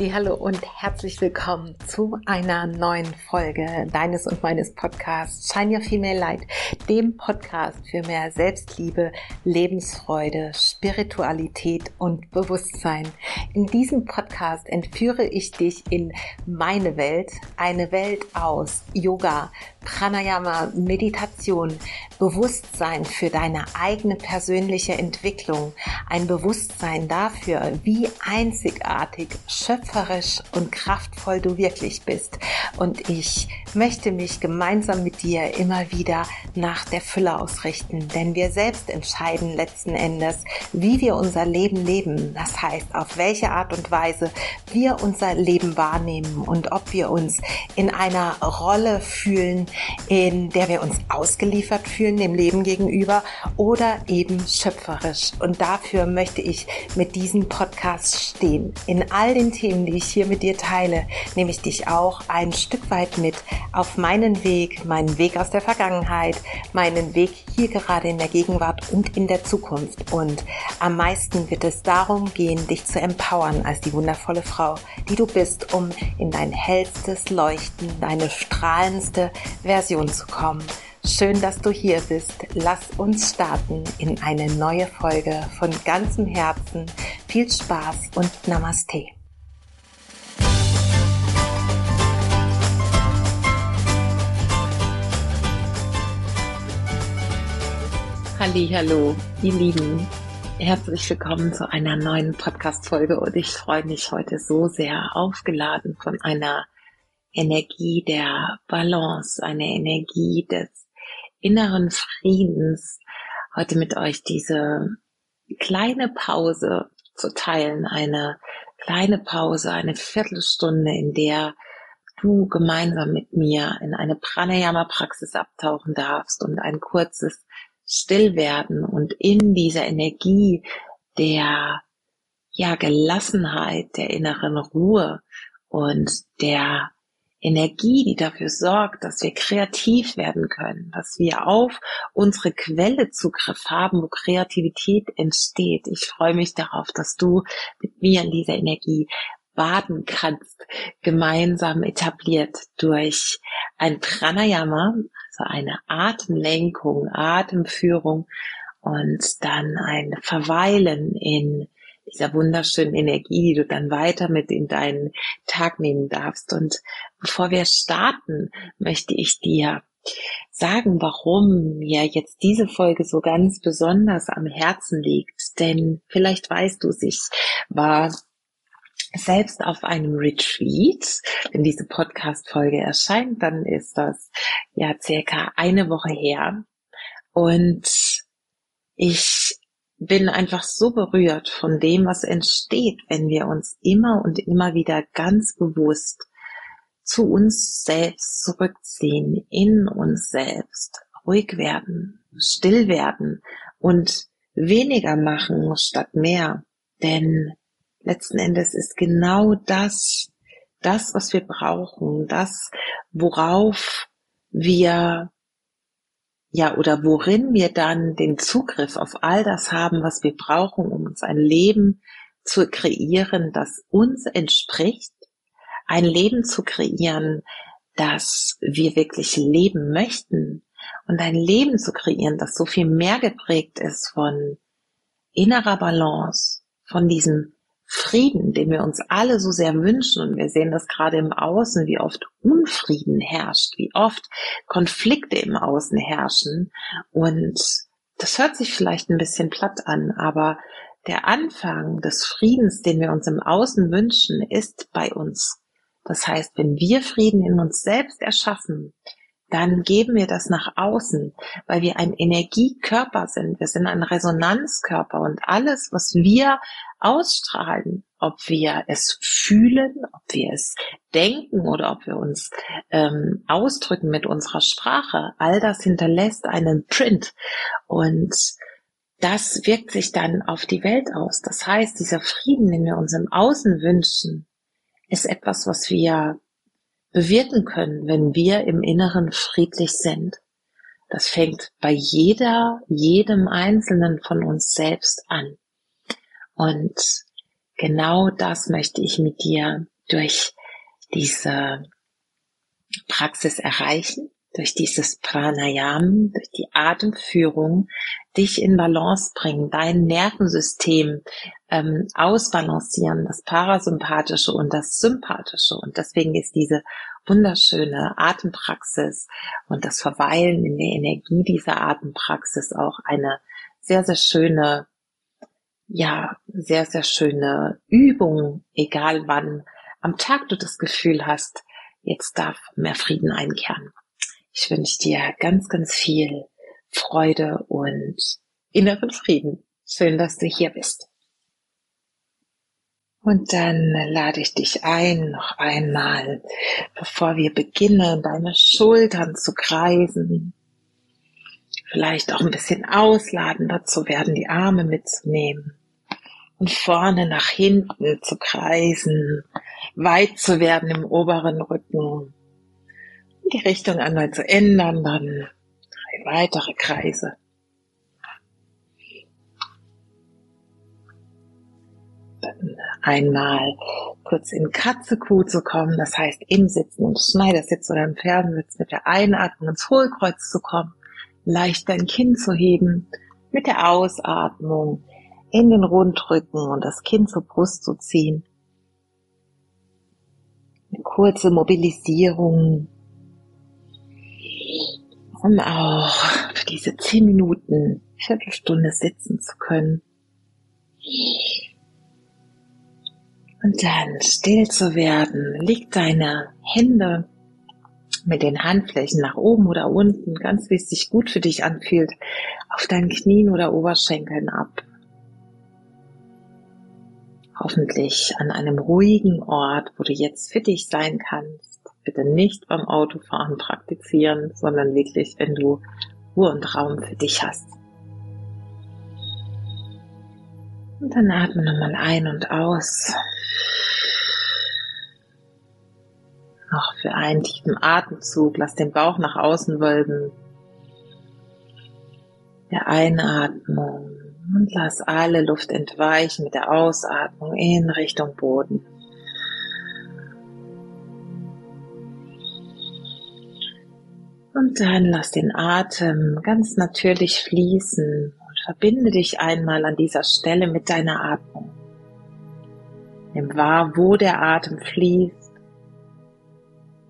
Hallo und herzlich willkommen zu einer neuen Folge deines und meines Podcasts Shine Your Female Light, dem Podcast für mehr Selbstliebe, Lebensfreude, Spiritualität und Bewusstsein. In diesem Podcast entführe ich dich in meine Welt, eine Welt aus Yoga, Pranayama, Meditation, Bewusstsein für deine eigene persönliche Entwicklung, ein Bewusstsein dafür, wie einzigartig, schöpferisch und kraftvoll du wirklich bist. Und ich möchte mich gemeinsam mit dir immer wieder nach der Fülle ausrichten, denn wir selbst entscheiden letzten Endes, wie wir unser Leben leben. Das heißt, auf welche Art und Weise wir unser Leben wahrnehmen und ob wir uns in einer Rolle fühlen, in der wir uns ausgeliefert fühlen dem Leben gegenüber oder eben schöpferisch. Und dafür möchte ich mit diesem Podcast stehen. In all den Themen, die ich hier mit dir teile, nehme ich dich auch ein Stück weit mit auf meinen Weg, meinen Weg aus der Vergangenheit, meinen Weg hier gerade in der Gegenwart und in der Zukunft. Und am meisten wird es darum gehen, dich zu empowern als die wundervolle Frau, die du bist, um in dein hellstes Leuchten, deine strahlendste Version zu kommen. Schön, dass du hier bist. Lass uns starten in eine neue Folge von ganzem Herzen. Viel Spaß und Namaste. Hallo, ihr Lieben. Herzlich willkommen zu einer neuen Podcast-Folge und ich freue mich heute so sehr aufgeladen von einer Energie der Balance, eine Energie des inneren Friedens, heute mit euch diese kleine Pause zu teilen, eine kleine Pause, eine Viertelstunde, in der du gemeinsam mit mir in eine Pranayama-Praxis abtauchen darfst und ein kurzes Stillwerden und in dieser Energie der ja Gelassenheit, der inneren Ruhe und der Energie, die dafür sorgt, dass wir kreativ werden können, dass wir auf unsere Quelle Zugriff haben, wo Kreativität entsteht. Ich freue mich darauf, dass du mit mir in dieser Energie baden kannst, gemeinsam etabliert durch ein Pranayama, also eine Atemlenkung, Atemführung und dann ein Verweilen in dieser wunderschönen Energie, die du dann weiter mit in deinen Tag nehmen darfst. Und bevor wir starten, möchte ich dir sagen, warum mir jetzt diese Folge so ganz besonders am Herzen liegt. Denn vielleicht weißt du, ich war selbst auf einem Retreat. Wenn diese Podcast-Folge erscheint, dann ist das ja circa eine Woche her. Und ich bin einfach so berührt von dem, was entsteht, wenn wir uns immer und immer wieder ganz bewusst zu uns selbst zurückziehen, in uns selbst, ruhig werden, still werden und weniger machen statt mehr. Denn letzten Endes ist genau das, das, was wir brauchen, das, worauf wir ja, oder worin wir dann den Zugriff auf all das haben, was wir brauchen, um uns ein Leben zu kreieren, das uns entspricht, ein Leben zu kreieren, das wir wirklich leben möchten und ein Leben zu kreieren, das so viel mehr geprägt ist von innerer Balance, von diesem Frieden, den wir uns alle so sehr wünschen, und wir sehen das gerade im Außen, wie oft Unfrieden herrscht, wie oft Konflikte im Außen herrschen. Und das hört sich vielleicht ein bisschen platt an, aber der Anfang des Friedens, den wir uns im Außen wünschen, ist bei uns. Das heißt, wenn wir Frieden in uns selbst erschaffen, dann geben wir das nach außen, weil wir ein Energiekörper sind. Wir sind ein Resonanzkörper und alles, was wir ausstrahlen, ob wir es fühlen, ob wir es denken oder ob wir uns ähm, ausdrücken mit unserer Sprache, all das hinterlässt einen Print und das wirkt sich dann auf die Welt aus. Das heißt, dieser Frieden, den wir uns im Außen wünschen, ist etwas, was wir bewirken können, wenn wir im Inneren friedlich sind. Das fängt bei jeder, jedem Einzelnen von uns selbst an. Und genau das möchte ich mit dir durch diese Praxis erreichen, durch dieses Pranayam, durch die Atemführung, dich in Balance bringen, dein Nervensystem ähm, ausbalancieren, das Parasympathische und das Sympathische. Und deswegen ist diese wunderschöne Atempraxis und das Verweilen in der Energie dieser Atempraxis auch eine sehr, sehr schöne, ja, sehr, sehr schöne Übung, egal wann am Tag du das Gefühl hast, jetzt darf mehr Frieden einkehren. Ich wünsche dir ganz, ganz viel Freude und inneren Frieden. Schön, dass du hier bist. Und dann lade ich dich ein, noch einmal, bevor wir beginnen, deine Schultern zu kreisen. Vielleicht auch ein bisschen ausladender zu werden, die Arme mitzunehmen. Und vorne nach hinten zu kreisen, weit zu werden im oberen Rücken. Die Richtung einmal zu ändern, dann drei weitere Kreise. Dann einmal kurz in Katze-Kuh zu kommen, das heißt im Sitzen, im Schneidersitz oder im Fernensitz mit der Einatmung ins Hohlkreuz zu kommen, leicht dein Kinn zu heben, mit der Ausatmung in den Rundrücken und das Kinn zur Brust zu ziehen. Eine kurze Mobilisierung, um auch für diese zehn Minuten, Viertelstunde sitzen zu können. Und dann still zu werden, leg deine Hände mit den Handflächen nach oben oder unten, ganz wie es sich gut für dich anfühlt, auf deinen Knien oder Oberschenkeln ab. Hoffentlich an einem ruhigen Ort, wo du jetzt für dich sein kannst. Bitte nicht beim Autofahren praktizieren, sondern wirklich, wenn du Ruhe und Raum für dich hast. Und dann atme nochmal ein und aus. Noch für einen tiefen Atemzug. Lass den Bauch nach außen wölben. Der Einatmung und lass alle Luft entweichen mit der Ausatmung in Richtung Boden. Und dann lass den Atem ganz natürlich fließen und verbinde dich einmal an dieser Stelle mit deiner Atmung. Nimm wahr, wo der Atem fließt,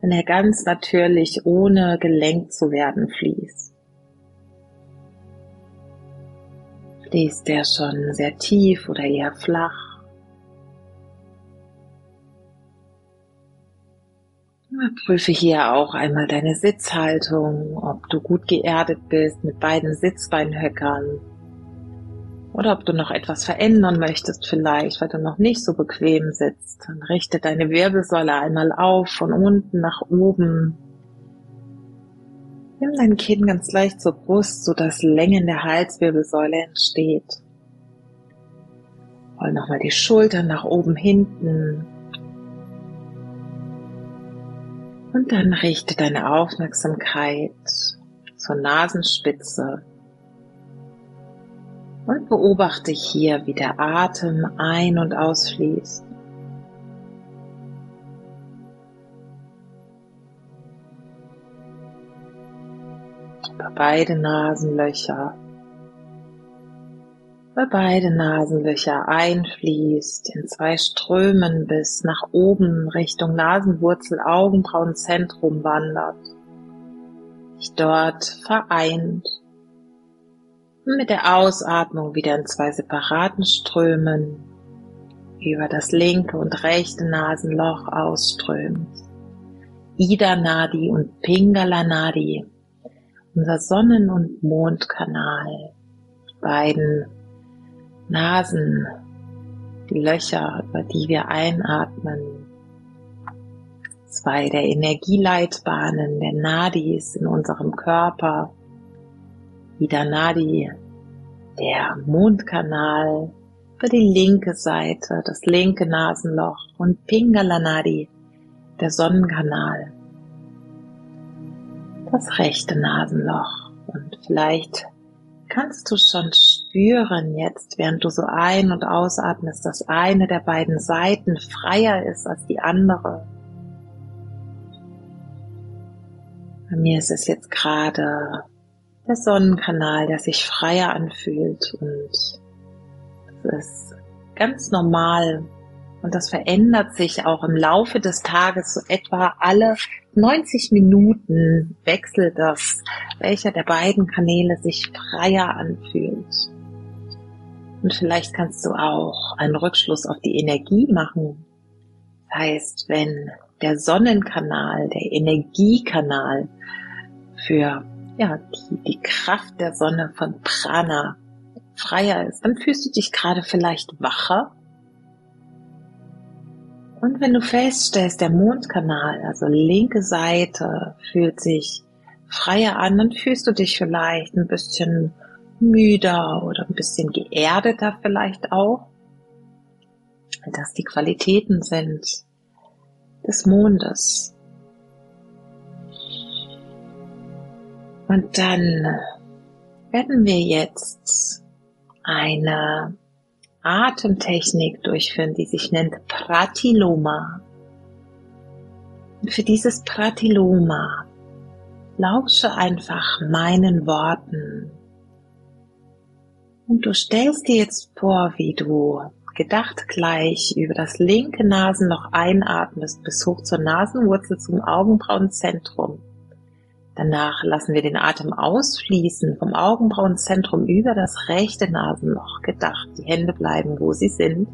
wenn er ganz natürlich, ohne gelenkt zu werden, fließt. Fließt der schon sehr tief oder eher flach? Prüfe hier auch einmal deine Sitzhaltung, ob du gut geerdet bist mit beiden Sitzbeinhöckern oder ob du noch etwas verändern möchtest vielleicht, weil du noch nicht so bequem sitzt. Dann richte deine Wirbelsäule einmal auf, von unten nach oben. Nimm dein Kinn ganz leicht zur Brust, sodass Länge in der Halswirbelsäule entsteht. Roll nochmal die Schultern nach oben hinten. Und dann richte deine Aufmerksamkeit zur Nasenspitze und beobachte hier, wie der Atem ein- und ausfließt. Beide Nasenlöcher, über beide Nasenlöcher einfließt, in zwei Strömen bis nach oben Richtung Nasenwurzel, Augenbrauenzentrum wandert, sich dort vereint und mit der Ausatmung wieder in zwei separaten Strömen über das linke und rechte Nasenloch ausströmt. Ida Nadi und Pingala Nadi unser Sonnen- und Mondkanal, beiden Nasen, die Löcher, über die wir einatmen, zwei der Energieleitbahnen, der Nadis in unserem Körper, Ida Nadi, der Mondkanal über die linke Seite, das linke Nasenloch und Pingala Nadi, der Sonnenkanal das rechte Nasenloch und vielleicht kannst du schon spüren jetzt, während du so ein- und ausatmest, dass eine der beiden Seiten freier ist als die andere. Bei mir ist es jetzt gerade der Sonnenkanal, der sich freier anfühlt und es ist ganz normal und das verändert sich auch im Laufe des Tages so etwa alle 90 Minuten wechselt das, welcher der beiden Kanäle sich freier anfühlt. Und vielleicht kannst du auch einen Rückschluss auf die Energie machen. Das heißt, wenn der Sonnenkanal, der Energiekanal für ja, die, die Kraft der Sonne von Prana freier ist, dann fühlst du dich gerade vielleicht wacher. Und wenn du feststellst, der Mondkanal, also linke Seite, fühlt sich freier an, dann fühlst du dich vielleicht ein bisschen müder oder ein bisschen geerdeter vielleicht auch. Das die Qualitäten sind des Mondes. Und dann werden wir jetzt eine Atemtechnik durchführen, die sich nennt Pratiloma. Für dieses Pratiloma lausche einfach meinen Worten. Und du stellst dir jetzt vor, wie du gedacht gleich über das linke Nasenloch einatmest bis hoch zur Nasenwurzel zum Augenbrauenzentrum Danach lassen wir den Atem ausfließen vom Augenbrauenzentrum über das rechte Nasenloch gedacht. Die Hände bleiben, wo sie sind.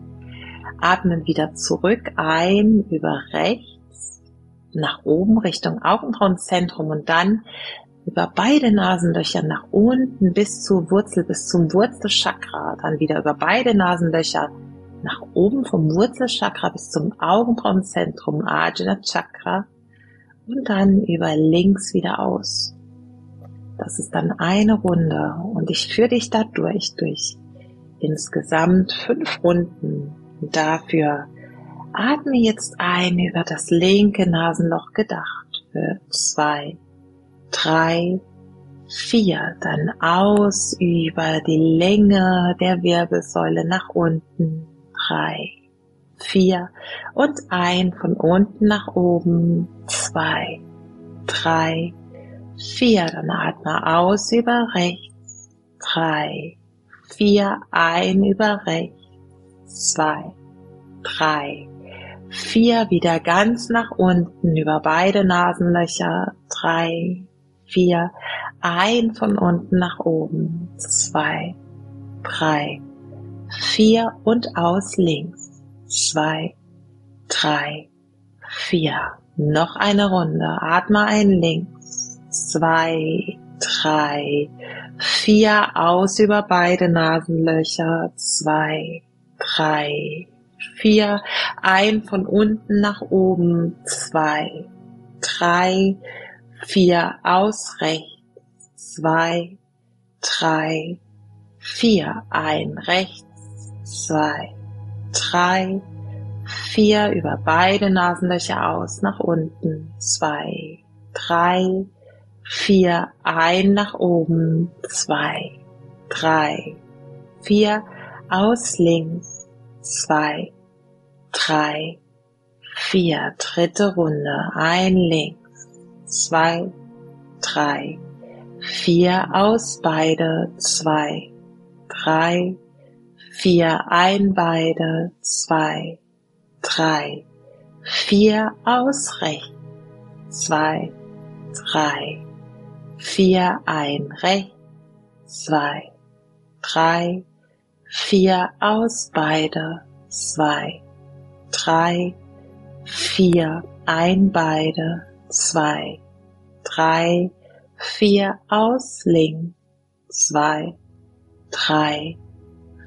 Atmen wieder zurück ein über rechts nach oben Richtung Augenbrauenzentrum und dann über beide Nasenlöcher nach unten bis zur Wurzel, bis zum Wurzelchakra. Dann wieder über beide Nasenlöcher nach oben vom Wurzelchakra bis zum Augenbrauenzentrum Ajna Chakra und dann über links wieder aus. Das ist dann eine Runde und ich führe dich da durch, durch insgesamt fünf Runden. Und dafür atme jetzt ein über das linke Nasenloch gedacht für zwei, drei, vier, dann aus über die Länge der Wirbelsäule nach unten, drei, vier und ein von unten nach oben, zwei, drei, vier. Dann atme aus über rechts, drei, vier, ein über rechts, zwei, drei, vier, wieder ganz nach unten über beide Nasenlöcher, drei, vier, ein von unten nach oben, zwei, drei, vier und aus links zwei, drei, vier. Noch eine Runde. Atme ein links. Zwei, drei, vier. Aus über beide Nasenlöcher. Zwei, drei, vier. Ein von unten nach oben. Zwei, drei, vier. Aus rechts. Zwei, drei, vier. Ein rechts. Zwei, drei, vier über beide Nasenlöcher aus nach unten, zwei, drei, vier, ein nach oben, zwei, drei, vier, aus links, zwei, drei, vier, dritte Runde, ein links, zwei, drei, vier, aus beide, zwei, drei, vier ein beide, zwei, drei, vier aus rechts, zwei, drei, vier ein rechts, zwei, drei, vier aus beide, zwei, drei, vier ein beide, zwei, drei, vier aus links, zwei, drei,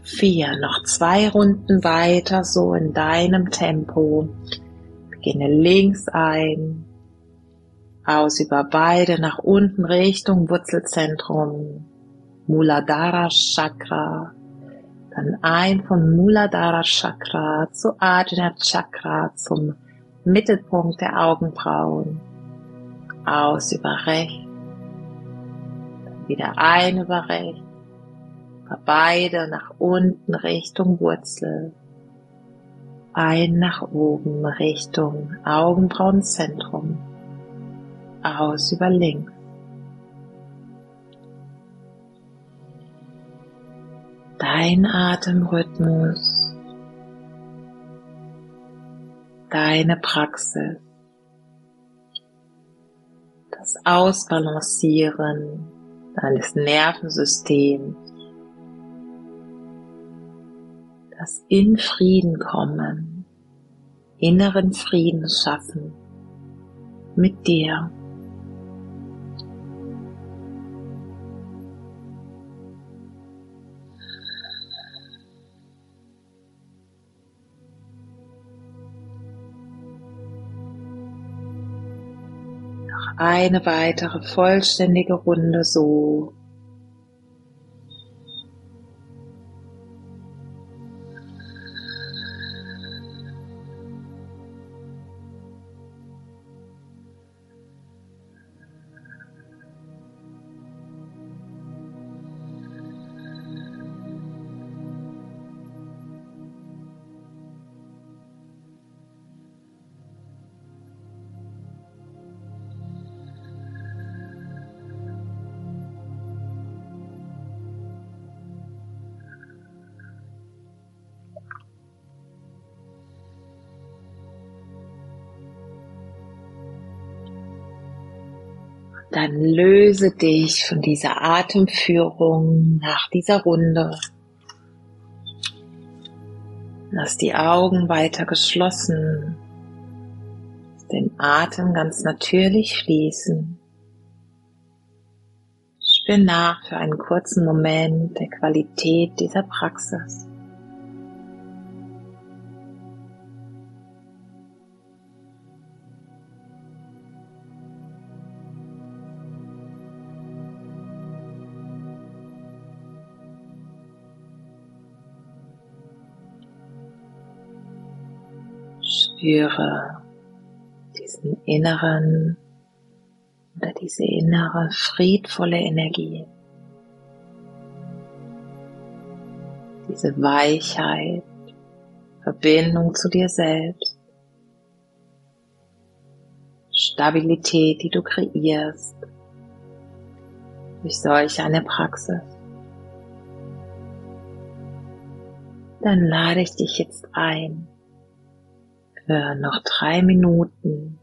vier, noch zwei Runden weiter, so in deinem Tempo. Beginne links ein, aus über beide nach unten Richtung Wurzelzentrum, Muladhara Chakra, dann ein von Muladhara Chakra zu Ajna Chakra zum Mittelpunkt der Augenbrauen, aus über rechts, wieder ein über rechts, Beide nach unten Richtung Wurzel. Ein nach oben Richtung Augenbrauenzentrum. Aus über links. Dein Atemrhythmus. Deine Praxis. Das Ausbalancieren deines Nervensystems, das in Frieden kommen, inneren Frieden schaffen mit dir. eine weitere vollständige Runde so. Dann löse dich von dieser Atemführung nach dieser Runde. Lass die Augen weiter geschlossen, den Atem ganz natürlich fließen. Spür nach für einen kurzen Moment der Qualität dieser Praxis. Spüre diesen inneren oder diese innere friedvolle Energie. Diese Weichheit, Verbindung zu dir selbst, Stabilität, die du kreierst durch solch eine Praxis. Dann lade ich dich jetzt ein, für noch drei Minuten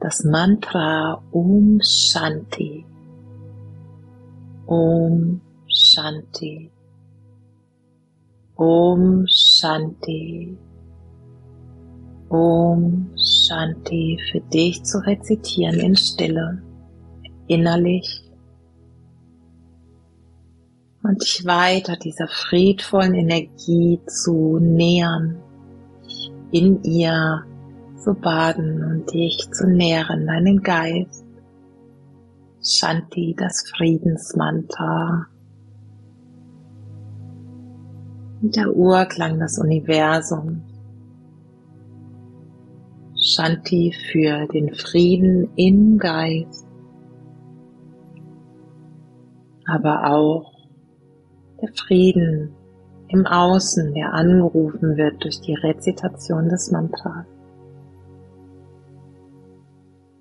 das Mantra Om Shanti. Om Shanti. Om Shanti. Om Shanti für dich zu rezitieren in Stille, innerlich und dich weiter dieser friedvollen Energie zu nähern in ihr zu baden und dich zu nähren, deinen Geist. Shanti, das Friedensmantra. Und der Urklang des Universums. Shanti für den Frieden im Geist, aber auch der Frieden im Außen, der angerufen wird durch die Rezitation des Mantras.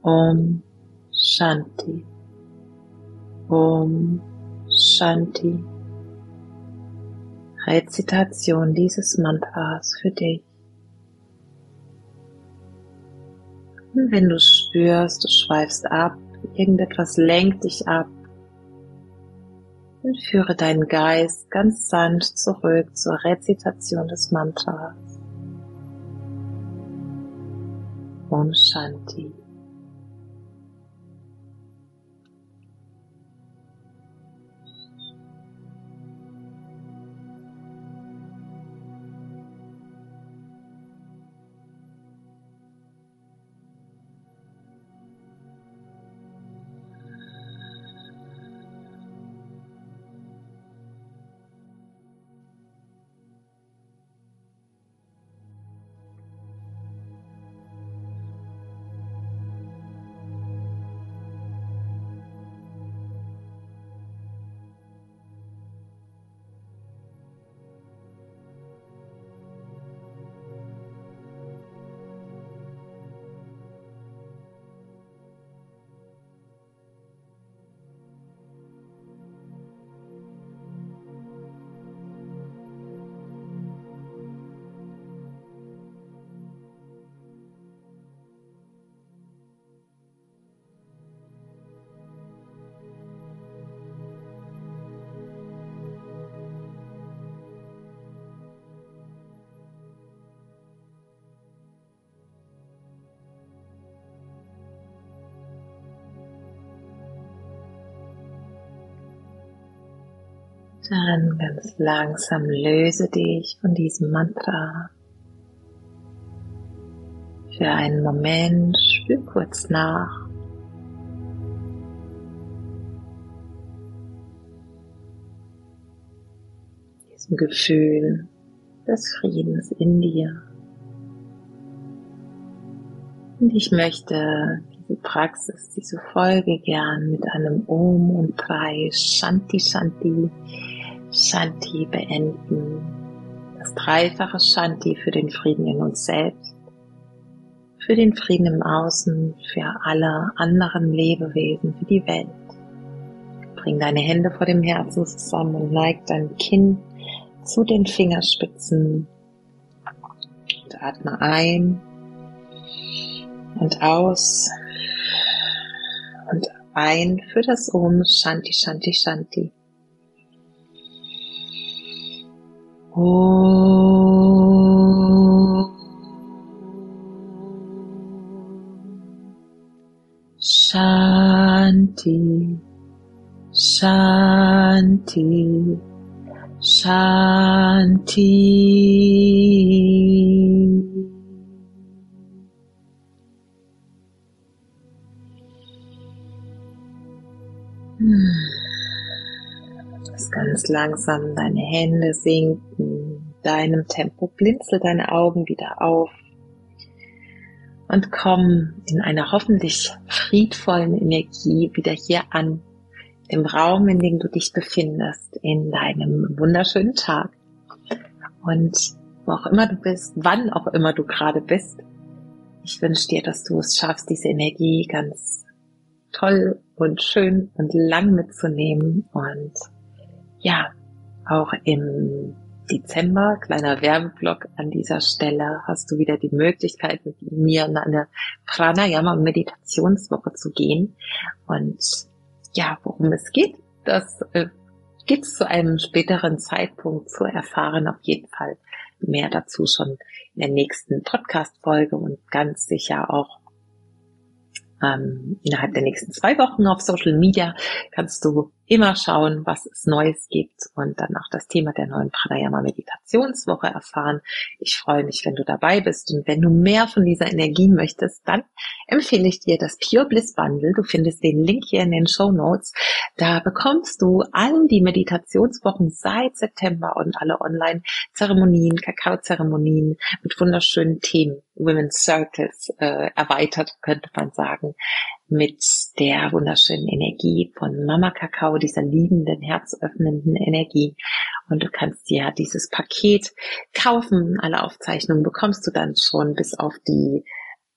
Om Shanti. Om Shanti. Rezitation dieses Mantras für dich. Und wenn du spürst, du schweifst ab, irgendetwas lenkt dich ab, und führe deinen Geist ganz sanft zurück zur Rezitation des Mantras. Om Shanti. Dann ganz langsam löse dich von diesem Mantra. Für einen Moment spür kurz nach. Diesem Gefühl des Friedens in dir. Und ich möchte diese Praxis, diese Folge gern mit einem Om und drei Shanti Shanti Shanti beenden. Das dreifache Shanti für den Frieden in uns selbst, für den Frieden im Außen, für alle anderen Lebewesen, für die Welt. Bring deine Hände vor dem Herzen zusammen und neig dein Kinn zu den Fingerspitzen und atme ein und aus und ein für das Om Shanti Shanti Shanti. Om Shanti Shanti. Shanti Lass ganz langsam deine Hände sinken, deinem Tempo blinzel deine Augen wieder auf und komm in einer hoffentlich friedvollen Energie wieder hier an, im Raum, in dem du dich befindest, in deinem wunderschönen Tag. Und wo auch immer du bist, wann auch immer du gerade bist, ich wünsche dir, dass du es schaffst, diese Energie ganz toll und schön und lang mitzunehmen. Und ja, auch im Dezember, kleiner Werbeblock an dieser Stelle, hast du wieder die Möglichkeit, mit mir in eine Pranayama und Meditationswoche zu gehen. Und ja, worum es geht, das äh, gibt es zu einem späteren Zeitpunkt zu erfahren. Auf jeden Fall mehr dazu schon in der nächsten Podcast-Folge und ganz sicher auch ähm, innerhalb der nächsten zwei Wochen auf Social Media kannst du immer schauen, was es Neues gibt und dann auch das Thema der neuen Pranayama Meditationswoche erfahren. Ich freue mich, wenn du dabei bist und wenn du mehr von dieser Energie möchtest, dann empfehle ich dir das Pure Bliss Bundle. Du findest den Link hier in den Show Notes. Da bekommst du all die Meditationswochen seit September und alle Online-Zeremonien, Kakao-Zeremonien mit wunderschönen Themen, Women's Circles äh, erweitert, könnte man sagen mit der wunderschönen Energie von Mama Kakao, dieser liebenden, herzöffnenden Energie. Und du kannst dir dieses Paket kaufen. Alle Aufzeichnungen bekommst du dann schon bis auf die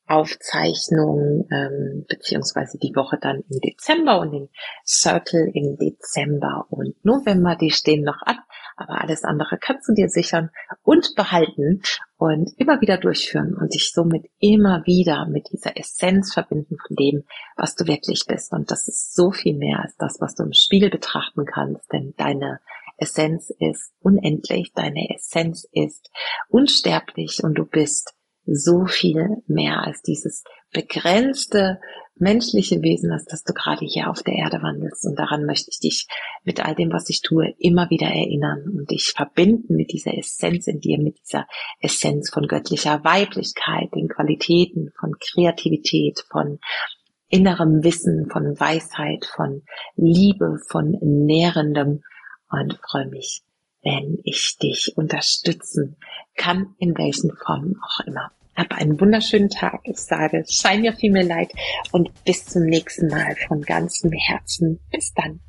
Aufzeichnung ähm, beziehungsweise die Woche dann im Dezember und den Circle im Dezember und November, die stehen noch an, aber alles andere kannst du dir sichern und behalten und immer wieder durchführen und dich somit immer wieder mit dieser Essenz verbinden von dem, was du wirklich bist. Und das ist so viel mehr als das, was du im Spiegel betrachten kannst, denn deine Essenz ist unendlich, deine Essenz ist unsterblich und du bist so viel mehr als dieses begrenzte menschliche Wesen als dass du gerade hier auf der Erde wandelst. Und daran möchte ich dich mit all dem, was ich tue, immer wieder erinnern und dich verbinden mit dieser Essenz in dir, mit dieser Essenz von göttlicher Weiblichkeit, den Qualitäten von Kreativität, von innerem Wissen, von Weisheit, von Liebe, von Nährendem und freue mich wenn ich dich unterstützen kann, in welchen Formen auch immer. Hab einen wunderschönen Tag. Ich sage, shine your female light und bis zum nächsten Mal von ganzem Herzen. Bis dann.